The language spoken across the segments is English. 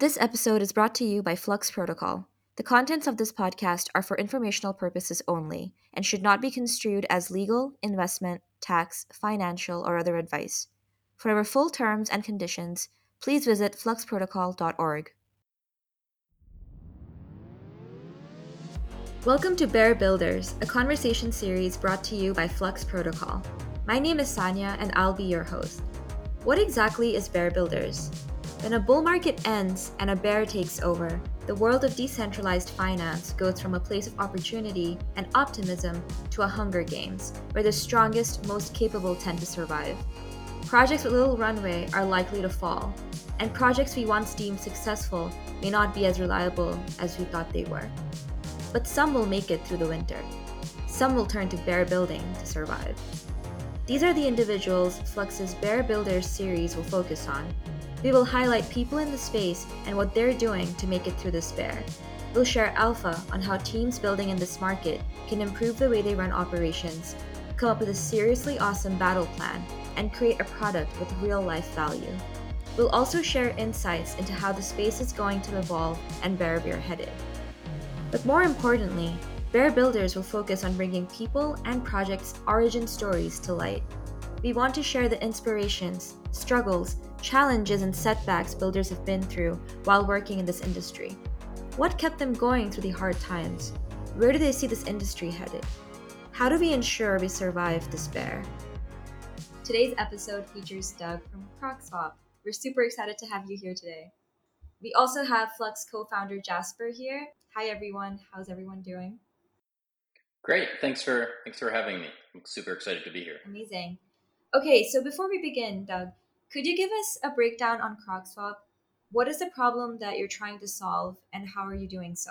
This episode is brought to you by Flux Protocol. The contents of this podcast are for informational purposes only and should not be construed as legal, investment, tax, financial, or other advice. For our full terms and conditions, please visit fluxprotocol.org. Welcome to Bear Builders, a conversation series brought to you by Flux Protocol. My name is Saniya and I'll be your host. What exactly is Bear Builders? When a bull market ends and a bear takes over, the world of decentralized finance goes from a place of opportunity and optimism to a hunger games, where the strongest, most capable tend to survive. Projects with little runway are likely to fall, and projects we once deemed successful may not be as reliable as we thought they were. But some will make it through the winter. Some will turn to bear building to survive. These are the individuals Flux's Bear Builders series will focus on, we will highlight people in the space and what they're doing to make it through this bear. We'll share alpha on how teams building in this market can improve the way they run operations, come up with a seriously awesome battle plan, and create a product with real life value. We'll also share insights into how the space is going to evolve and where we're headed. But more importantly, Bear Builders will focus on bringing people and projects' origin stories to light. We want to share the inspirations, struggles, challenges, and setbacks builders have been through while working in this industry. What kept them going through the hard times? Where do they see this industry headed? How do we ensure we survive despair? Today's episode features Doug from CrocSwap. We're super excited to have you here today. We also have Flux co founder Jasper here. Hi, everyone. How's everyone doing? Great. Thanks for thanks for having me. I'm super excited to be here. Amazing. Okay, so before we begin, Doug, could you give us a breakdown on CrocSwap? What is the problem that you're trying to solve, and how are you doing so?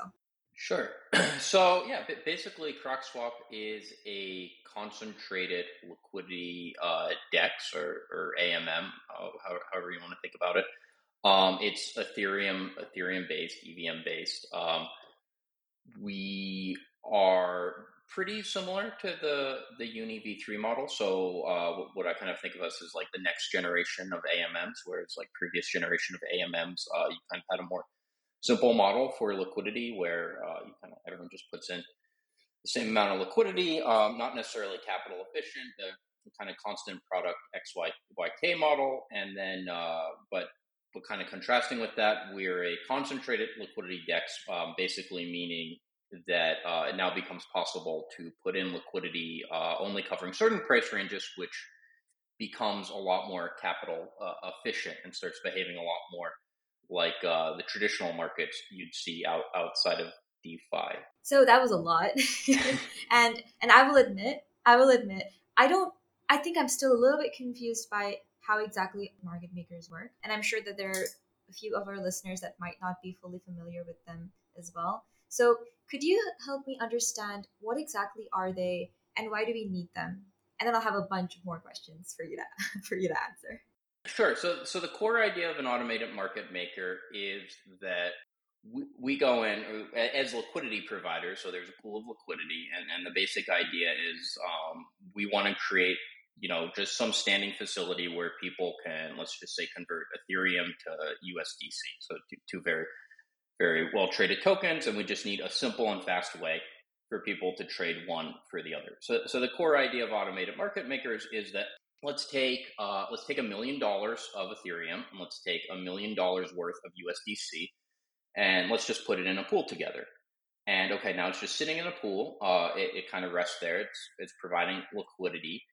Sure. So yeah, basically, CrocSwap is a concentrated liquidity uh, DEX or, or AMM, uh, however you want to think about it. Um, it's Ethereum, Ethereum based, EVM based. Um, we are pretty similar to the the Uni V3 model. So uh, what I kind of think of us as like the next generation of AMMs, whereas like previous generation of AMMs, uh, you kind of had a more simple model for liquidity where uh, you kind of everyone just puts in the same amount of liquidity, um, not necessarily capital efficient, the, the, kind of constant product XYYK model, and then uh, but but kind of contrasting with that, we're a concentrated liquidity DEX, um, basically meaning that uh, it now becomes possible to put in liquidity uh, only covering certain price ranges, which becomes a lot more capital uh, efficient and starts behaving a lot more like uh, the traditional markets you'd see out outside of DeFi. So that was a lot, and and I will admit, I will admit, I don't. I think I'm still a little bit confused by how exactly market makers work, and I'm sure that there are a few of our listeners that might not be fully familiar with them as well. So, could you help me understand what exactly are they and why do we need them? And then I'll have a bunch of more questions for you to for you to answer. Sure. So, so the core idea of an automated market maker is that we, we go in as liquidity providers. So there's a pool of liquidity, and, and the basic idea is um, we want to create, you know, just some standing facility where people can, let's just say, convert Ethereum to USDC. So two, two very very well traded tokens, and we just need a simple and fast way for people to trade one for the other. So, so the core idea of automated market makers is that let's take uh, let's take a million dollars of Ethereum and let's take a million dollars worth of USDC, and let's just put it in a pool together. And okay, now it's just sitting in a pool. Uh, it, it kind of rests there. It's it's providing liquidity.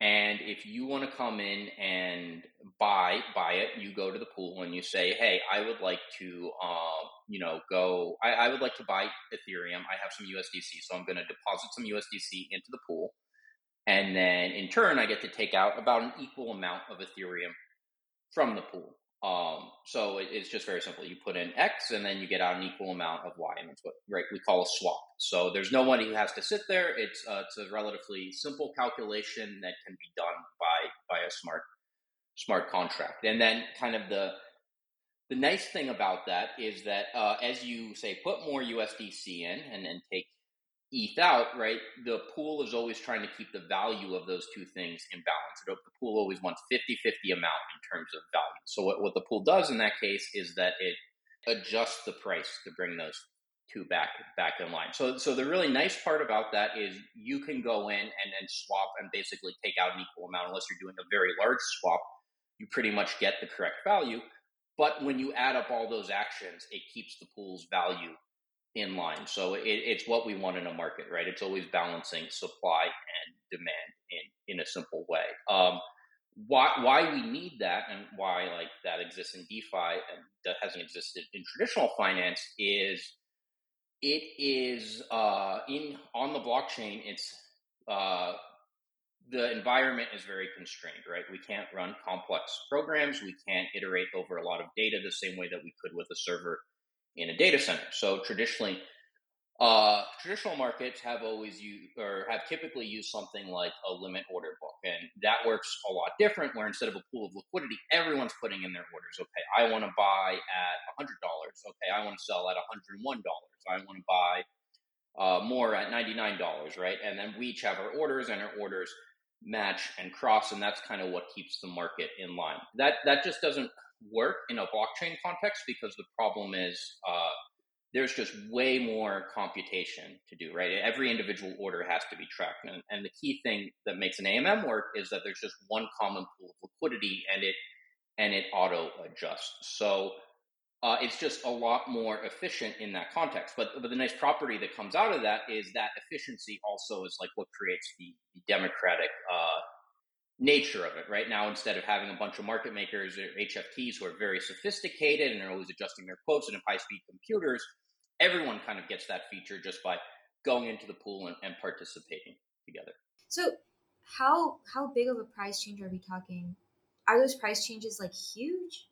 And if you want to come in and buy buy it, you go to the pool and you say, "Hey, I would like to, um, you know, go. I, I would like to buy Ethereum. I have some USDC, so I'm going to deposit some USDC into the pool, and then in turn, I get to take out about an equal amount of Ethereum from the pool. Um, so it, it's just very simple. You put in X and then you get out an equal amount of Y, and that's what right we call a swap. So there's no one who has to sit there. It's uh, it's a relatively simple calculation that can be done by by a smart smart contract. And then kind of the the nice thing about that is that uh, as you say put more USDC in and then take ETH out, right, the pool is always trying to keep the value of those two things in balance. The pool always wants 50 50 amount in terms of value. So, what, what the pool does in that case is that it adjusts the price to bring those two back back in line. So so the really nice part about that is you can go in and then swap and basically take out an equal amount unless you're doing a very large swap. You pretty much get the correct value. But when you add up all those actions, it keeps the pool's value in line. So it, it's what we want in a market, right? It's always balancing supply and demand in, in a simple way. Um, why why we need that and why like that exists in DeFi and that hasn't existed in traditional finance is it is uh, in on the blockchain. It's uh, the environment is very constrained, right? We can't run complex programs. We can't iterate over a lot of data the same way that we could with a server in a data center. So traditionally, uh, traditional markets have always used or have typically used something like a limit order book, and that works a lot different. Where instead of a pool of liquidity, everyone's putting in their orders. Okay, I want to buy at hundred dollars. Okay, I want to sell at hundred and one dollars. I want to buy uh, more at ninety nine dollars, right? And then we each have our orders, and our orders match and cross, and that's kind of what keeps the market in line. That that just doesn't work in a blockchain context because the problem is. Uh, there's just way more computation to do, right? Every individual order has to be tracked. And, and, the key thing that makes an AMM work is that there's just one common pool of liquidity and it and it auto adjusts. So uh, it's just a lot more efficient in that context. But but the nice property that comes out of that is that efficiency also is like what creates the, the democratic uh, nature of it. Right now, instead of having a bunch of market makers or HFTs who are very sophisticated and are always adjusting their quotes and have high speed computers, everyone kind of gets that feature just by going into the pool and, and participating together. So, how how big of a price change are we talking? Are those price changes like huge?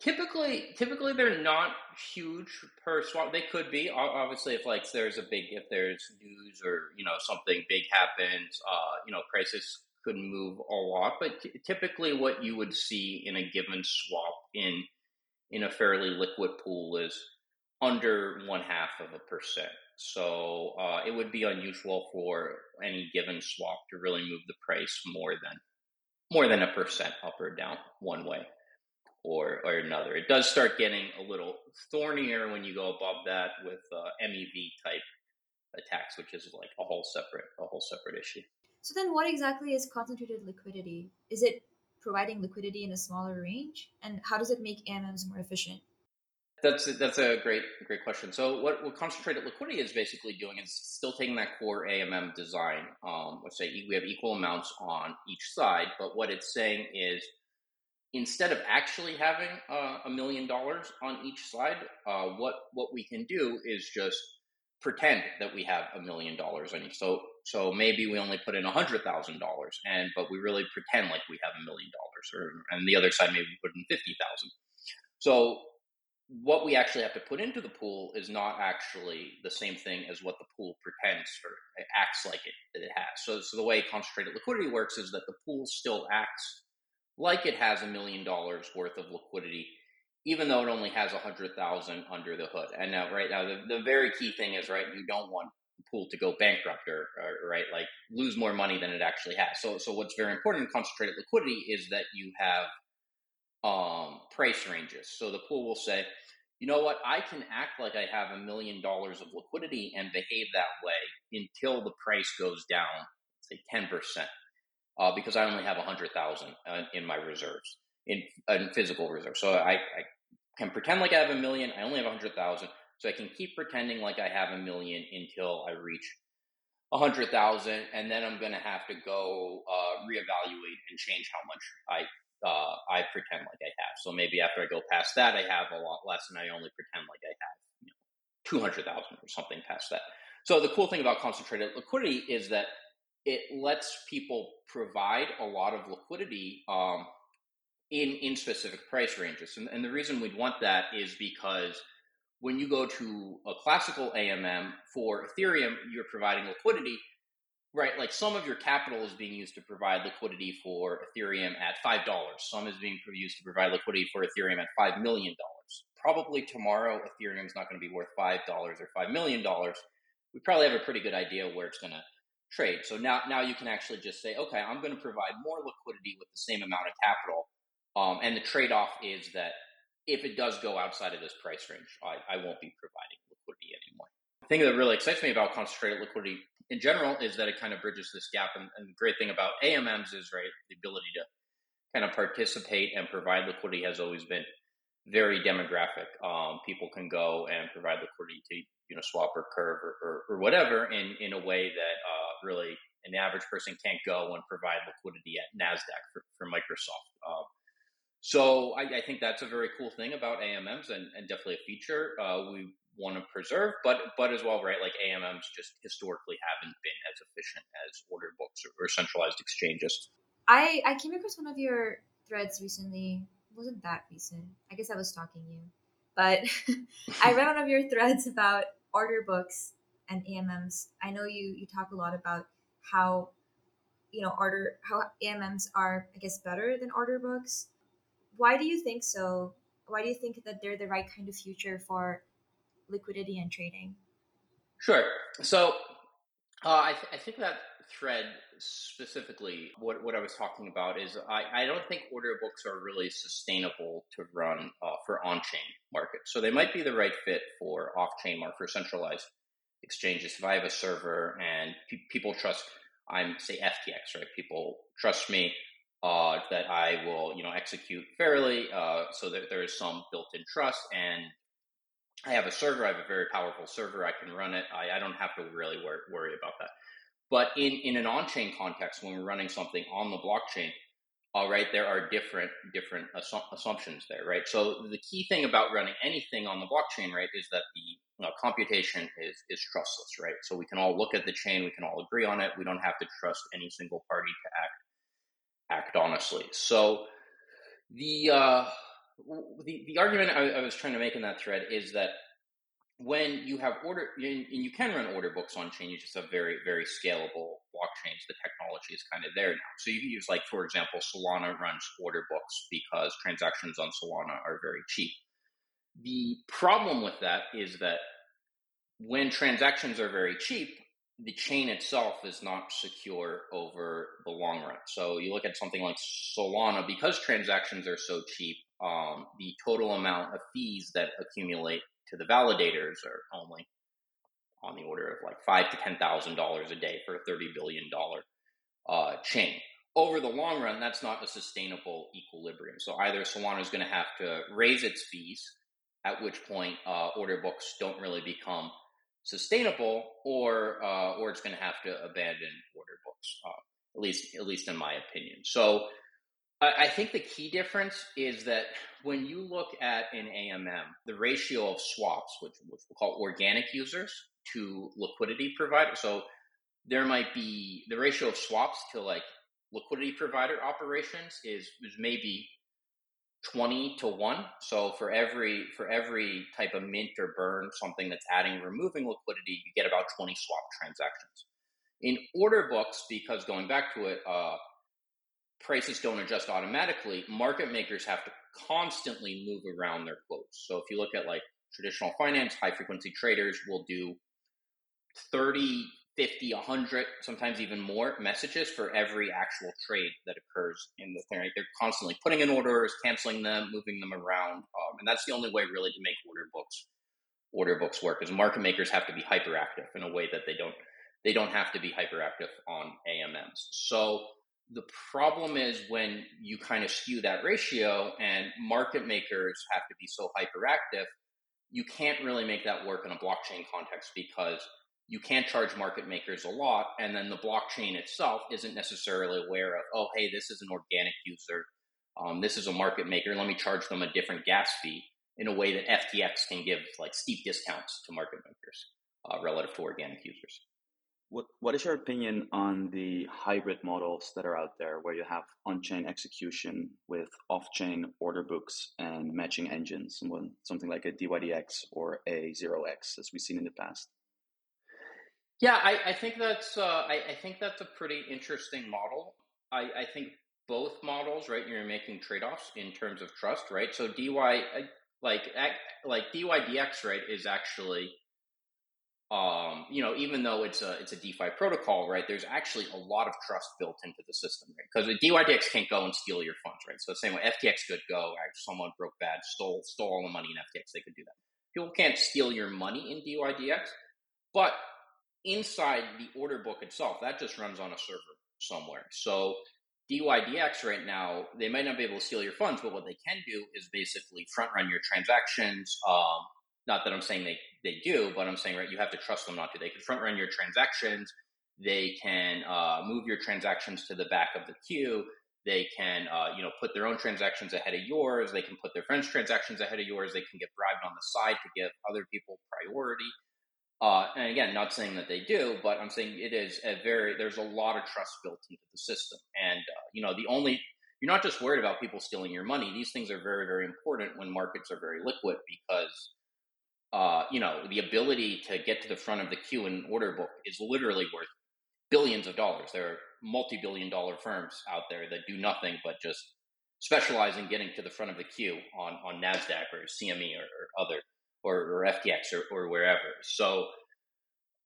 Typically, typically they're not huge per swap. They could be obviously if like there's a big if there's news or you know something big happens, uh, you know prices could move a lot. But t- typically, what you would see in a given swap in in a fairly liquid pool is under one half of a percent. So uh, it would be unusual for any given swap to really move the price more than more than a percent up or down one way or or another. It does start getting a little thornier when you go above that with uh, MEV type attacks, which is like a whole separate a whole separate issue. So then, what exactly is concentrated liquidity? Is it providing liquidity in a smaller range, and how does it make AMMs more efficient? That's that's a great great question. So what, what concentrated liquidity is basically doing is still taking that core AMM design. Um, let's say we have equal amounts on each side, but what it's saying is instead of actually having uh, a million dollars on each side, uh, what what we can do is just pretend that we have a million dollars on each. So so maybe we only put in a hundred thousand dollars, and but we really pretend like we have a million dollars, or and the other side maybe put in fifty thousand. So what we actually have to put into the pool is not actually the same thing as what the pool pretends or acts like it it has. So, so the way concentrated liquidity works is that the pool still acts like it has a million dollars worth of liquidity, even though it only has a hundred thousand under the hood. And now, right now, the, the very key thing is right, you don't want pool to go bankrupt or, or right, like lose more money than it actually has. So, so what's very important in concentrated liquidity is that you have um, price ranges. So the pool will say, you know what, I can act like I have a million dollars of liquidity and behave that way until the price goes down, say 10%, uh, because I only have 100,000 uh, in my reserves, in, in physical reserves. So I, I can pretend like I have a million, I only have 100,000. So I can keep pretending like I have a million until I reach a hundred thousand, and then I'm going to have to go uh, reevaluate and change how much I uh, I pretend like I have. So maybe after I go past that, I have a lot less, and I only pretend like I have you know, two hundred thousand or something past that. So the cool thing about concentrated liquidity is that it lets people provide a lot of liquidity um, in in specific price ranges, and, and the reason we'd want that is because when you go to a classical AMM for Ethereum, you're providing liquidity Right, like some of your capital is being used to provide liquidity for Ethereum at five dollars. Some is being used to provide liquidity for Ethereum at five million dollars. Probably tomorrow, Ethereum is not going to be worth five dollars or five million dollars. We probably have a pretty good idea where it's going to trade. So now, now you can actually just say, okay, I'm going to provide more liquidity with the same amount of capital. Um, and the trade-off is that if it does go outside of this price range, I, I won't be providing liquidity anymore. The thing that really excites me about concentrated liquidity in general is that it kind of bridges this gap. And, and the great thing about AMMs is, right, the ability to kind of participate and provide liquidity has always been very demographic. Um, people can go and provide liquidity to you know swap or curve or, or, or whatever in in a way that uh, really an average person can't go and provide liquidity at Nasdaq for, for Microsoft. Um, so I, I, think that's a very cool thing about AMMs and, and definitely a feature uh, we want to preserve, but but as well, right? Like AMMs just historically haven't been as efficient as order books or, or centralized exchanges. I I came across one of your threads recently. It wasn't that recent? I guess I was stalking you, but I read one of your threads about order books and AMMs. I know you you talk a lot about how you know order how AMMs are I guess better than order books. Why do you think so? Why do you think that they're the right kind of future for liquidity and trading? Sure. So uh, I, th- I think that thread specifically, what, what I was talking about is I, I don't think order books are really sustainable to run uh, for on chain markets. So they might be the right fit for off chain or for centralized exchanges. If I have a server and pe- people trust, I'm say FTX, right? People trust me uh, that I will, you know, execute fairly, uh, so that there is some built-in trust. And I have a server. I have a very powerful server. I can run it. I, I don't have to really wor- worry about that. But in, in an on-chain context, when we're running something on the blockchain, all right, there are different different assu- assumptions there, right? So the key thing about running anything on the blockchain, right, is that the you know, computation is is trustless, right? So we can all look at the chain, we can all agree on it. We don't have to trust any single party to act act honestly. So the uh, the the argument I, I was trying to make in that thread is that when you have order and you can run order books on chain, you just have very, very scalable blockchains. The technology is kind of there now. So you can use like, for example, Solana runs order books because transactions on Solana are very cheap. The problem with that is that when transactions are very cheap, the chain itself is not secure over the long run. So you look at something like Solana, because transactions are so cheap, um, the total amount of fees that accumulate to the validators are only on the order of like five to ten thousand dollars a day for a thirty billion dollar uh, chain. Over the long run, that's not a sustainable equilibrium. So either Solana is going to have to raise its fees, at which point uh, order books don't really become sustainable, or uh, or it's going to have to abandon order books. Uh, at least, at least in my opinion. So I think the key difference is that when you look at an AMM, the ratio of swaps, which, which we'll call organic users, to liquidity provider. So there might be the ratio of swaps to like liquidity provider operations is, is maybe 20 to 1 so for every for every type of mint or burn something that's adding removing liquidity you get about 20 swap transactions in order books because going back to it uh, prices don't adjust automatically, market makers have to constantly move around their quotes. So if you look at like traditional finance, high frequency traders will do 30, 50, 100, sometimes even more messages for every actual trade that occurs in the thing. They're constantly putting in orders, canceling them, moving them around. Um, and that's the only way really to make order books order books work is market makers have to be hyperactive in a way that they don't they don't have to be hyperactive on AMMs. So the problem is when you kind of skew that ratio and market makers have to be so hyperactive, you can't really make that work in a blockchain context because you can't charge market makers a lot. And then the blockchain itself isn't necessarily aware of, oh, hey, this is an organic user. Um, this is a market maker. Let me charge them a different gas fee in a way that FTX can give like steep discounts to market makers uh, relative to organic users. What What is your opinion on the hybrid models that are out there, where you have on-chain execution with off-chain order books and matching engines, something like a DYDX or a Zero X, as we've seen in the past? Yeah, I, I think that's uh, I, I, think that's a pretty interesting model. I, I, think both models, right? You're making trade-offs in terms of trust, right? So DY like like DYDX, right, is actually um, you know, even though it's a it's a DeFi protocol, right? There's actually a lot of trust built into the system, right? Because DYDX can't go and steal your funds, right? So the same way FTX could go, someone broke bad, stole stole all the money in FTX, they could do that. People can't steal your money in DYDX, but inside the order book itself, that just runs on a server somewhere. So DYDX right now, they might not be able to steal your funds, but what they can do is basically front run your transactions. Um, not that I'm saying they, they do, but I'm saying, right, you have to trust them not to. They can front run your transactions. They can uh, move your transactions to the back of the queue. They can, uh, you know, put their own transactions ahead of yours. They can put their friends' transactions ahead of yours. They can get bribed on the side to give other people priority. Uh, and again, not saying that they do, but I'm saying it is a very, there's a lot of trust built into the system. And, uh, you know, the only, you're not just worried about people stealing your money. These things are very, very important when markets are very liquid because, uh, you know, the ability to get to the front of the queue in order book is literally worth billions of dollars. There are multi billion dollar firms out there that do nothing but just specialize in getting to the front of the queue on, on NASDAQ or CME or, or other or, or FTX or, or wherever. So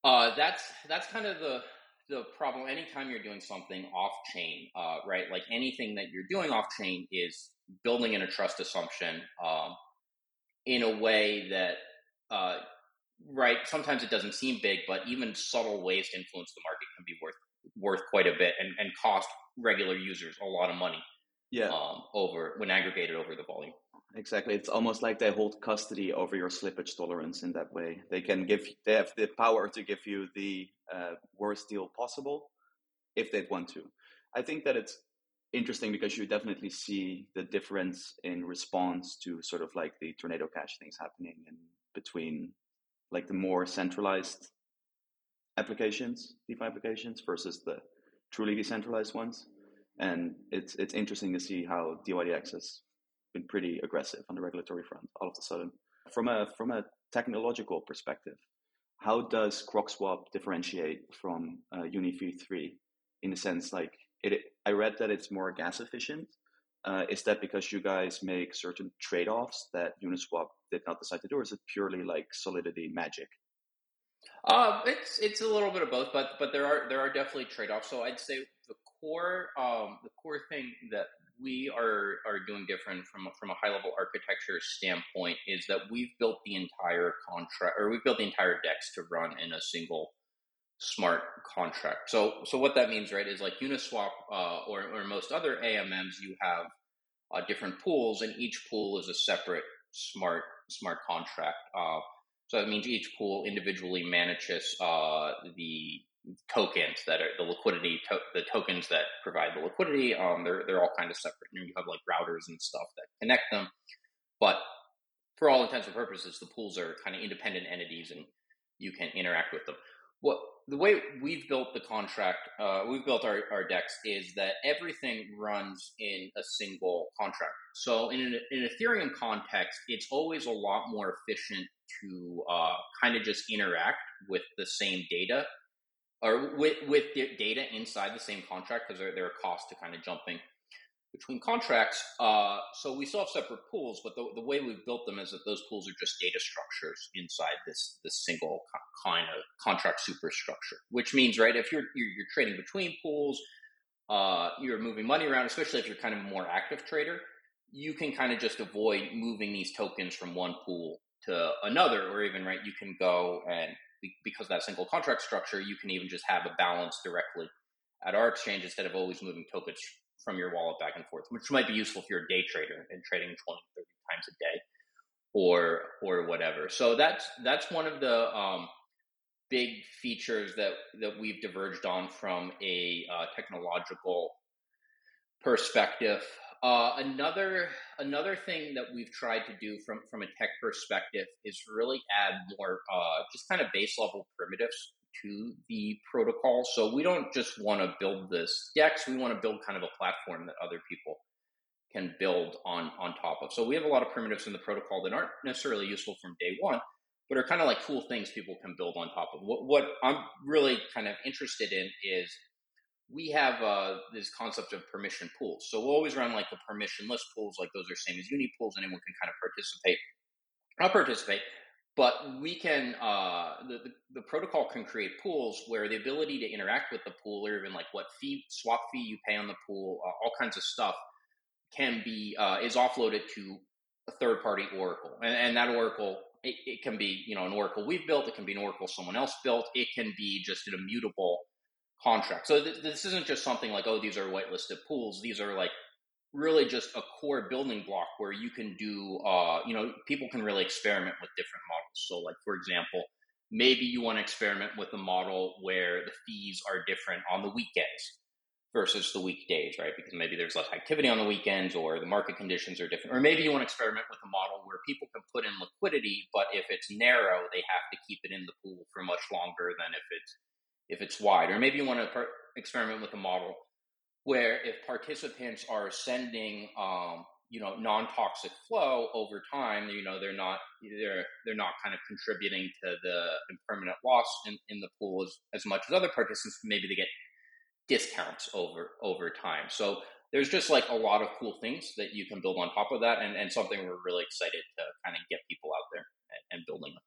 uh, that's that's kind of the the problem. Anytime you're doing something off chain, uh, right? Like anything that you're doing off chain is building in a trust assumption um, in a way that, uh, right? Sometimes it doesn't seem big, but even subtle ways to influence the market can be worth worth quite a bit and, and cost regular users a lot of money. Yeah. Um, over when aggregated over the volume. Exactly. It's almost like they hold custody over your slippage tolerance in that way. They can give, they have the power to give you the uh, worst deal possible if they'd want to. I think that it's interesting because you definitely see the difference in response to sort of like the tornado cash things happening in between like the more centralized applications, DeFi applications versus the truly decentralized ones. And it's it's interesting to see how DYDX has been pretty aggressive on the regulatory front all of a sudden. From a from a technological perspective, how does CrocSwap differentiate from uh, UniV3 in a sense like it? I read that it's more gas efficient. Uh, is that because you guys make certain trade offs that Uniswap did not decide to do, or is it purely like solidity magic? Uh, it's it's a little bit of both, but but there are there are definitely trade offs. So I'd say the core um, the core thing that we are are doing different from from a high level architecture standpoint is that we've built the entire contract or we've built the entire DEX to run in a single smart contract. So so what that means, right, is like Uniswap uh, or or most other AMMs, you have uh, different pools, and each pool is a separate smart smart contract. Uh, so that means each pool individually manages uh, the tokens that are the liquidity, to- the tokens that provide the liquidity. Um, they're they're all kind of separate. You, know, you have like routers and stuff that connect them, but for all intents and purposes, the pools are kind of independent entities, and you can interact with them. What the way we've built the contract, uh, we've built our, our DEX is that everything runs in a single contract. So in an, in Ethereum context, it's always a lot more efficient to uh, kind of just interact with the same data or with with data inside the same contract because there, there are costs to kind of jumping between contracts. Uh, so we still have separate pools, but the, the way we've built them is that those pools are just data structures inside this this single kind of contract superstructure. Which means, right, if you're you're, you're trading between pools, uh, you're moving money around, especially if you're kind of a more active trader, you can kind of just avoid moving these tokens from one pool to another, or even right, you can go and because that single contract structure, you can even just have a balance directly at our exchange instead of always moving tokens from your wallet back and forth, which might be useful if you're a day trader and trading 20, 30 times a day or or whatever. So that's that's one of the um, big features that that we've diverged on from a uh, technological perspective. Uh, another another thing that we've tried to do from from a tech perspective is really add more uh, just kind of base level primitives to the protocol. So we don't just want to build this DEX; we want to build kind of a platform that other people can build on on top of. So we have a lot of primitives in the protocol that aren't necessarily useful from day one, but are kind of like cool things people can build on top of. What, what I'm really kind of interested in is we have uh, this concept of permission pools. So we'll always run like the permissionless pools, like those are same as uni pools. Anyone can kind of participate. Not participate, but we can uh, the, the, the protocol can create pools where the ability to interact with the pool or even like what fee swap fee you pay on the pool uh, all kinds of stuff can be uh, is offloaded to a third party oracle and, and that oracle it, it, can be you know an oracle we've built it can be an oracle someone else built it can be just an immutable contract so th- this isn't just something like oh these are whitelisted pools these are like really just a core building block where you can do, uh, you know, people can really experiment with different models. So, like for example, maybe you want to experiment with a model where the fees are different on the weekends versus the weekdays, right? Because maybe there's less activity on the weekends or the market conditions are different. Or maybe you want to experiment with a model where people can put in liquidity, but if it's narrow, they have to keep it in the pool for much longer than if it's if it's wide. Or maybe you want to per- experiment with a model where if participants are sending um, you know non-toxic flow over time you know they're not they're they're not kind of contributing to the impermanent loss in, in the pool as, as much as other participants maybe they get discounts over over time so there's just like a lot of cool things that you can build on top of that and, and something we're really excited to kind of get people out there and, and building them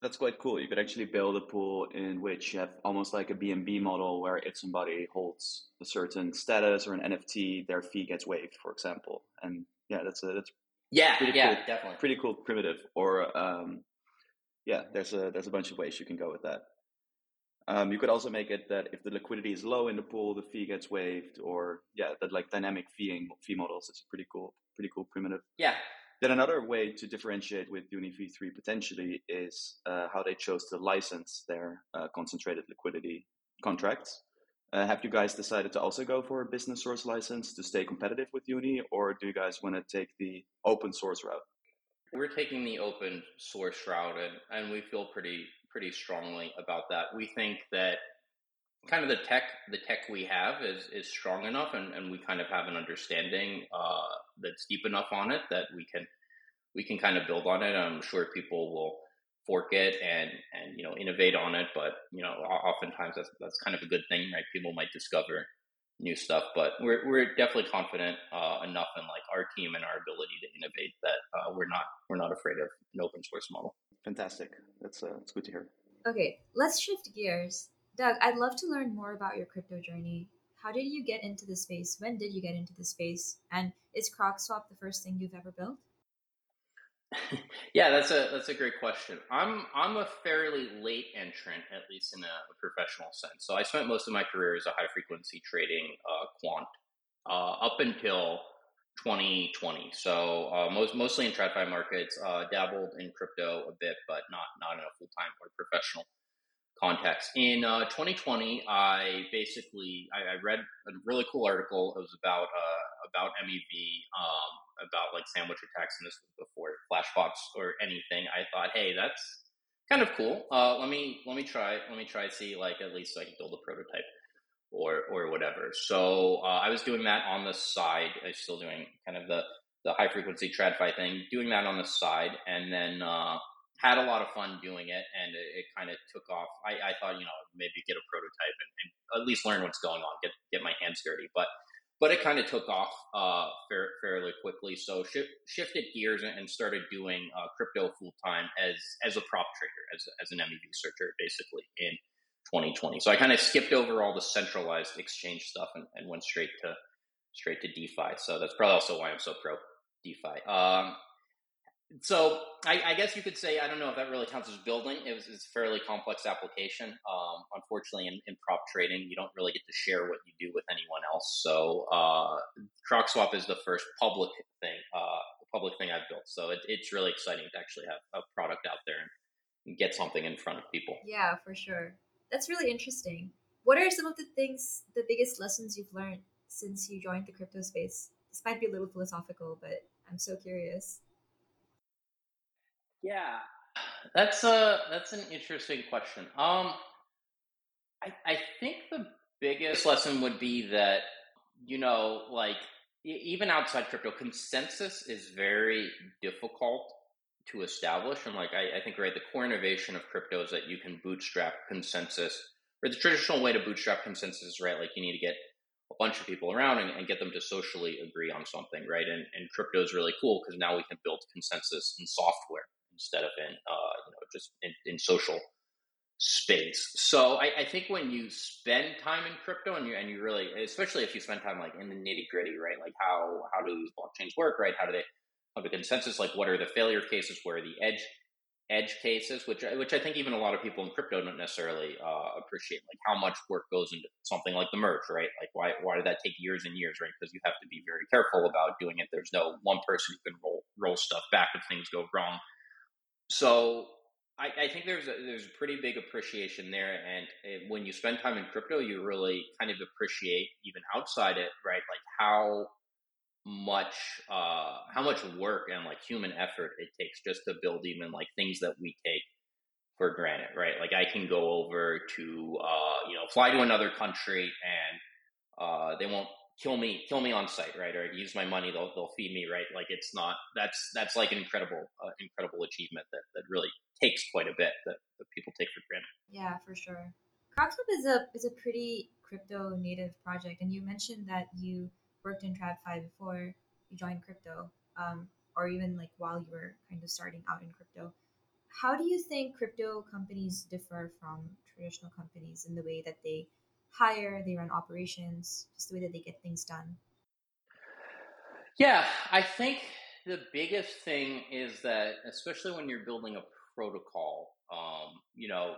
that's quite cool. You could actually build a pool in which you have almost like a BNB model where if somebody holds a certain status or an NFT, their fee gets waived, for example. And yeah, that's a that's yeah, yeah, cool, definitely pretty cool primitive. Or um, yeah, there's a there's a bunch of ways you can go with that. Um, you could also make it that if the liquidity is low in the pool, the fee gets waived, or yeah, that like dynamic feeing fee models is pretty cool, pretty cool primitive. Yeah, then another way to differentiate with Uni V3 potentially is uh, how they chose to license their uh, concentrated liquidity contracts. Uh, have you guys decided to also go for a business source license to stay competitive with Uni, or do you guys want to take the open source route? We're taking the open source route, and, and we feel pretty pretty strongly about that. We think that kind of the tech the tech we have is is strong enough and, and we kind of have an understanding uh, that's deep enough on it that we can we can kind of build on it. I'm sure people will fork it and and you know innovate on it but you know oftentimes that's that's kind of a good thing right? People might discover new stuff but we're, we're definitely confident uh, enough in like our team and our ability to innovate that uh, we're not we're not afraid of an open source model. Fantastic. That's uh, that's good to hear. Okay let's shift gears Doug, I'd love to learn more about your crypto journey. How did you get into the space? When did you get into the space? And is CrocSwap the first thing you've ever built? yeah, that's a that's a great question. I'm I'm a fairly late entrant, at least in a, a professional sense. So I spent most of my career as a high frequency trading uh, quant uh, up until 2020. So uh, most mostly in TradFi markets, uh, dabbled in crypto a bit, but not not in a full time or professional context. In uh, 2020, I basically I, I, read a really cool article. It was about uh, about MEV, um, about like sandwich attacks, and this was before flashbots or anything. I thought, hey, that's kind of cool. Uh, let me let me try let me try see like at least I can build a prototype or or whatever. So uh, I was doing that on the side. I was still doing kind of the the high frequency TradFi thing, doing that on the side, and then uh, had a lot of fun doing it, and it, it kind of took off. I, I, thought, you know, maybe get a prototype and, and, at least learn what's going on, get get my hands dirty. But but it kind of took off uh, fair, fairly quickly. So sh- shifted gears and started doing uh, crypto full time as as a prop trader, as as an MEV searcher, basically in 2020. So I kind of skipped over all the centralized exchange stuff and, and went straight to straight to DeFi. So that's probably also why I'm so pro DeFi. Um, so I, I, guess you could say I don't know if that really counts as building. It was it's a fairly complex application. Um, unfortunately, in, in, prop trading, you don't really get to share what you do with anyone else. So uh, CrocSwap is the first public thing, uh, public thing I've built. So it, it's really exciting to actually have a product out there and get something in front of people. Yeah, for sure. That's really interesting. What are some of the things, the biggest lessons you've learned since you joined the crypto space? This might be a little philosophical, but I'm so curious. Yeah, that's a that's an interesting question. Um, I I think the biggest lesson would be that you know, like even outside crypto, consensus is very difficult to establish. And like I, I think right, the core innovation of crypto is that you can bootstrap consensus. Or the traditional way to bootstrap consensus is right, like you need to get a bunch of people around and, and, get them to socially agree on something, right? And, and crypto is really cool because now we can build consensus in software instead of in uh, you know just in, in social space. So I, I, think when you spend time in crypto and you and you really, especially if you spend time like in the nitty gritty, right? Like how how do these blockchains work, right? How do they have a consensus? Like what are the failure cases? Where are the edge edge cases? Which which I think even a lot of people in crypto don't necessarily uh, appreciate. Like how much work goes into something like the merge, right? Like why why did that take years and years, right? Because you have to be very careful about doing it. There's no one person who can roll roll stuff back if things go wrong. So I, I, think there's a, there's a pretty big appreciation there, and it, when you spend time in crypto, you really kind of appreciate even outside it, right? Like how much uh, how much work and like human effort it takes just to build even like things that we take for granted, right? Like I can go over to uh, you know fly to another country and uh, they won't kill me kill me on site, right? Or use my money, they'll they'll feed me, right? Like it's not that's that's like an incredible uh, incredible achievement that that really takes quite a bit that, that people take for granted. Yeah, for sure. CrocSwap is a is a pretty crypto native project, and you mentioned that you worked in TradFi before you joined crypto, um, or even like while you were kind of starting out in crypto. How do you think crypto companies differ from traditional companies in the way that they hire, they run operations, just the way that they get things done? Yeah, I think the biggest thing is that, especially when you're building a protocol, um, you know,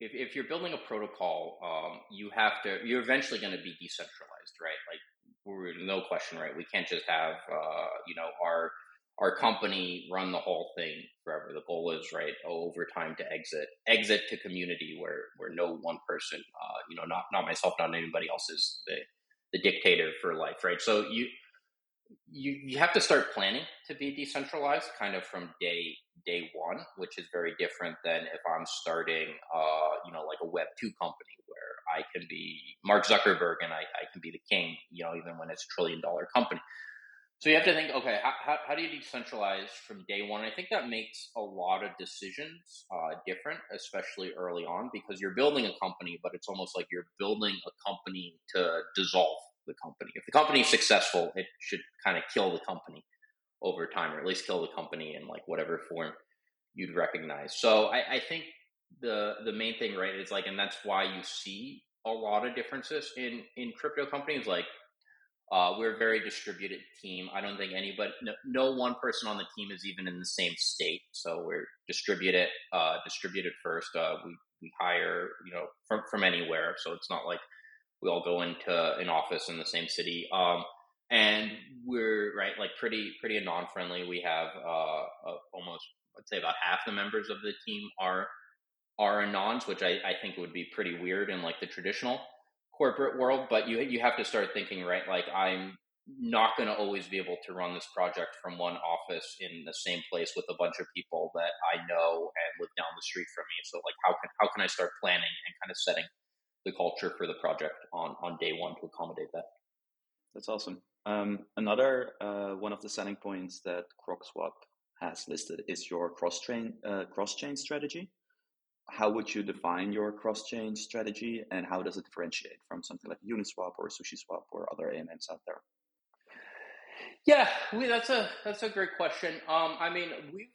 if, if you're building a protocol, um, you have to, you're eventually going to be decentralized, right? Like, no question, right? We can't just have, uh, you know, our, our company run the whole thing forever. The goal is right over time to exit exit to community where where no one person, uh, you know, not not myself, not anybody else is the the dictator for life, right? So you you you have to start planning to be decentralized, kind of from day day one, which is very different than if I'm starting, uh, you know, like a Web two company where I can be Mark Zuckerberg and I, I can be the king, you know, even when it's a trillion dollar company. So you have to think, okay, how, how, how, do you decentralize from day one? I think that makes a lot of decisions uh, different, especially early on, because you're building a company, but it's almost like you're building a company to dissolve the company. If the company is successful, it should kind of kill the company over time, or at least kill the company in like whatever form you'd recognize. So I, I think the the main thing, right, is like, and that's why you see a lot of differences in in crypto companies like uh, we're a very distributed team. I don't think anybody, no, no, one person on the team is even in the same state. So we're distributed, uh, distributed first. Uh, we we hire, you know, from from anywhere. So it's not like we all go into an office in the same city. Um, and we're right, like pretty pretty non friendly. We have uh, almost, I'd say, about half the members of the team are are anons, which I, I think would be pretty weird in like the traditional corporate world, but you you have to start thinking right. Like I'm not going to always be able to run this project from one office in the same place with a bunch of people that I know and live down the street from me. So like how can how can I start planning and kind of setting the culture for the project on on day one to accommodate that? That's awesome. Um, another uh, one of the selling points that CrocSwap has listed is your cross chain uh, cross chain strategy how would you define your cross chain strategy and how does it differentiate from something like Uniswap or SushiSwap or other AMMs out there? Yeah, we, that's a that's a great question. Um, I mean, we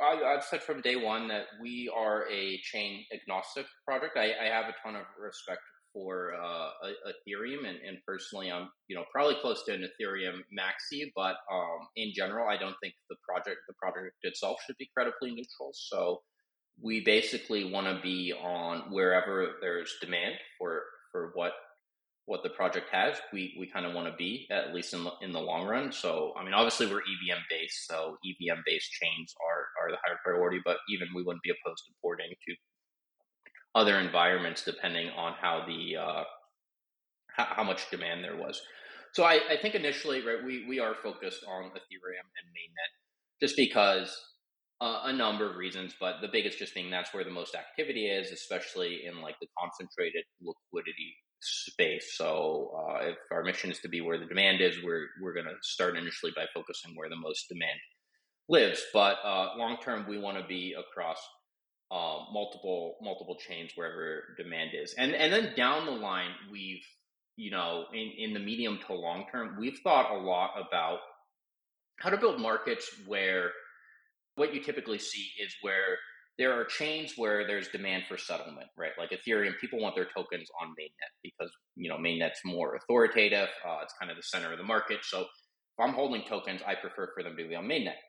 I, have said from day one that we are a chain agnostic project. I, I have a ton of respect for uh, Ethereum, and, and, personally, I'm you know probably close to an Ethereum maxi, but um, in general, I don't think the project the project itself should be credibly neutral. So we basically want to be on wherever there's demand for for what what the project has. We we kind of want to be at least in the in the long run. So I mean, obviously we're EVM based, so EVM based chains are are the higher priority. But even we wouldn't be opposed to porting to other environments depending on how the uh, how, how much demand there was. So I, I think initially, right, we we are focused on Ethereum and mainnet just because a number of reasons, but the biggest just being that's where the most activity is, especially in like the concentrated liquidity space. So uh, if our mission is to be where the demand is, we're we're going to start initially by focusing where the most demand lives. But uh, long term, we want to be across uh, multiple multiple chains wherever demand is, and and then down the line, we've you know in in the medium to long term, we've thought a lot about how to build markets where what you typically see is where there are chains where there's demand for settlement, right? Like Ethereum, people want their tokens on mainnet because you know mainnet's more authoritative. Uh, it's kind of the center of the market. So if I'm holding tokens, I prefer for them to be on mainnet.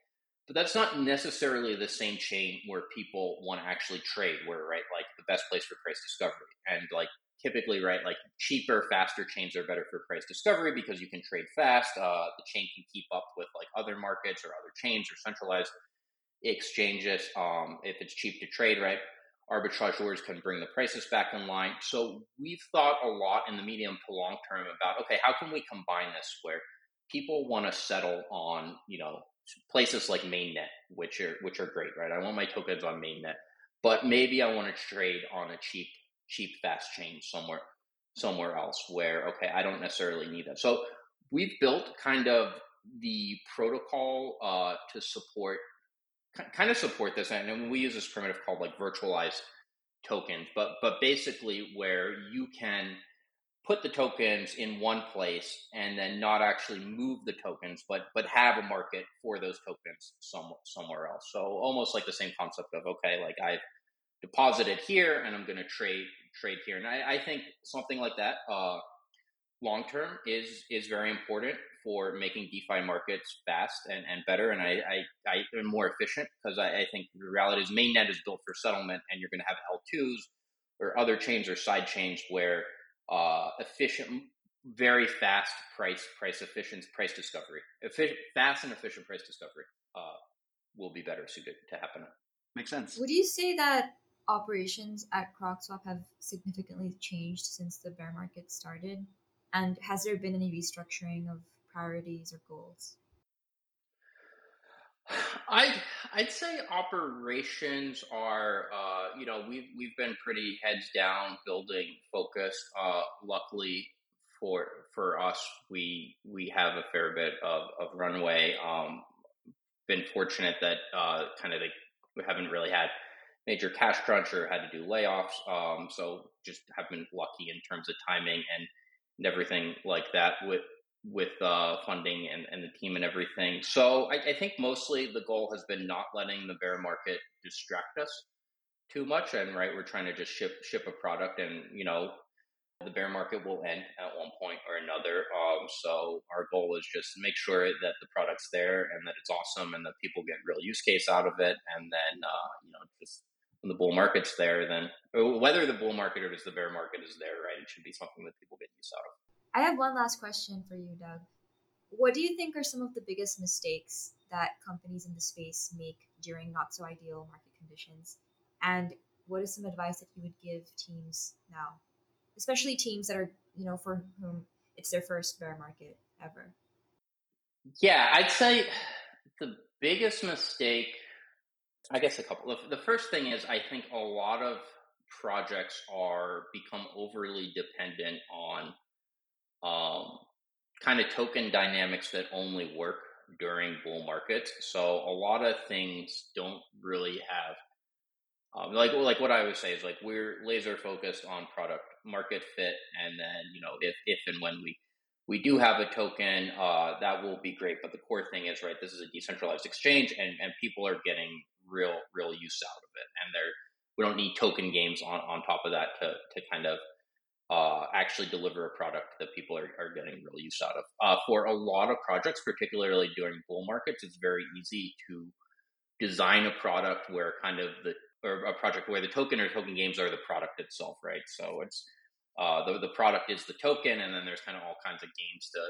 But that's not necessarily the same chain where people want to actually trade. Where right, like the best place for price discovery, and like typically, right, like cheaper, faster chains are better for price discovery because you can trade fast. Uh, the chain can keep up with like other markets or other chains or centralized exchanges. Um, if it's cheap to trade, right, arbitrageurs can bring the prices back in line. So we've thought a lot in the medium to long term about okay, how can we combine this where people want to settle on you know places like mainnet, which are which are great, right? I want my tokens on mainnet, but maybe I want to trade on a cheap cheap fast chain somewhere somewhere else where okay, I don't necessarily need that. So we've built kind of the protocol uh, to support kind of support this, and we use this primitive called like virtualized tokens, but but basically where you can put the tokens in one place and then not actually move the tokens, but but have a market for those tokens some, somewhere else. So almost like the same concept of okay, like I've deposited here and I'm going to trade trade here, and I, I think something like that uh, long term is is very important for making DeFi markets fast and, and better and I, I, I am more efficient because I, I, think the reality is mainnet is built for settlement and you're going to have L2s or other chains or side chains where uh, efficient, very fast price, price efficient, price discovery, efficient, fast and efficient price discovery uh, will be better suited to happen. Makes sense. Would you say that operations at CrocSwap have significantly changed since the bear market started? And has there been any restructuring of priorities or goals? I'd I'd say operations are uh, you know we've we've been pretty heads down building focused. Uh, luckily for for us, we we have a fair bit of, of runway. Um, been fortunate that uh, kind of we haven't really had major cash crunch or had to do layoffs. Um, so just have been lucky in terms of timing and, and everything like that. With with uh, funding and, and the team and everything. So I, I, think mostly the goal has been not letting the bear market distract us too much. And right, we're trying to just ship ship a product, and you know, the bear market will end at one point or another. Um, so our goal is just make sure that the product's there and that it's awesome and that people get real use case out of it. And then uh, you know, just when the bull market's there, then oh, whether the bull market or just the bear market is there, right, it should be something that people get used out of. I have one last question for you, Doug. What do you think are some of the biggest mistakes that companies in the space make during not so ideal market conditions? And what is some advice that you would give teams now, especially teams that are, you know, for whom it's their first bear market ever? Yeah, I'd say the biggest mistake, I guess a couple of the first thing is I think a lot of projects are become overly dependent on um, kind of token dynamics that only work during bull markets. So a lot of things don't really have um, like like what I would say is like we're laser focused on product market fit, and then you know if if and when we we do have a token, uh, that will be great. But the core thing is right. This is a decentralized exchange, and and people are getting real real use out of it, and they're we don't need token games on on top of that to to kind of uh, actually deliver a product that people are, are getting real use out of. Uh, for a lot of projects, particularly during bull markets, it's very easy to design a product where kind of the or a project where the token or token games are the product itself, right? So it's uh, the the product is the token, and then there's kind of all kinds of games to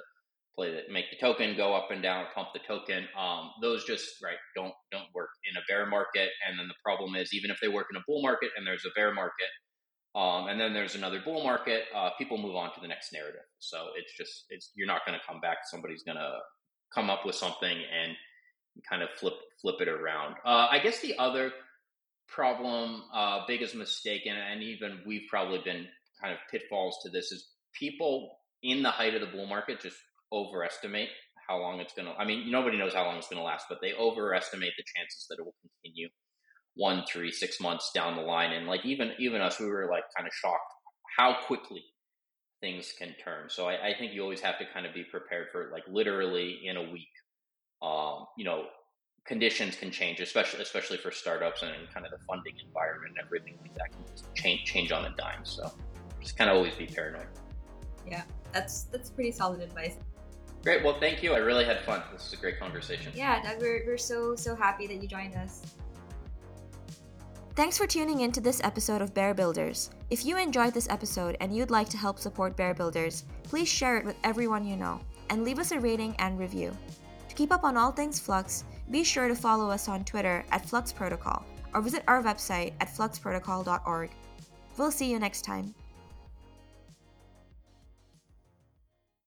play that make the token go up and down, pump the token. Um, those just right don't don't work in a bear market, and then the problem is even if they work in a bull market and there's a bear market, um, and then there's another bull market. Uh, people move on to the next narrative. So it's just it's you're not going to come back. Somebody's going to come up with something and kind of flip flip it around. Uh, I guess the other problem, uh, biggest mistake, and, and even we've probably been kind of pitfalls to this is people in the height of the bull market just overestimate how long it's going to. I mean, nobody knows how long it's going to last, but they overestimate the chances that it will continue one, three, six months down the line. And like even even us, we were like kind of shocked how quickly things can turn. So I, I think you always have to kind of be prepared for like literally in a week. Um, you know, conditions can change, especially especially for startups and kind of the funding environment and everything like that can change change on a dime. So just kind of always be paranoid. Yeah, that's that's pretty solid advice. Great. Well, thank you. I really had fun. This is a great conversation. Yeah, Doug, we're, we're so so happy that you joined us. Thanks for tuning in to this episode of Bear Builders. If you enjoyed this episode and you'd like to help support Bear Builders, please share it with everyone you know and leave us a rating and review. To keep up on all things Flux, be sure to follow us on Twitter at Flux Protocol or visit our website at fluxprotocol.org. We'll see you next time.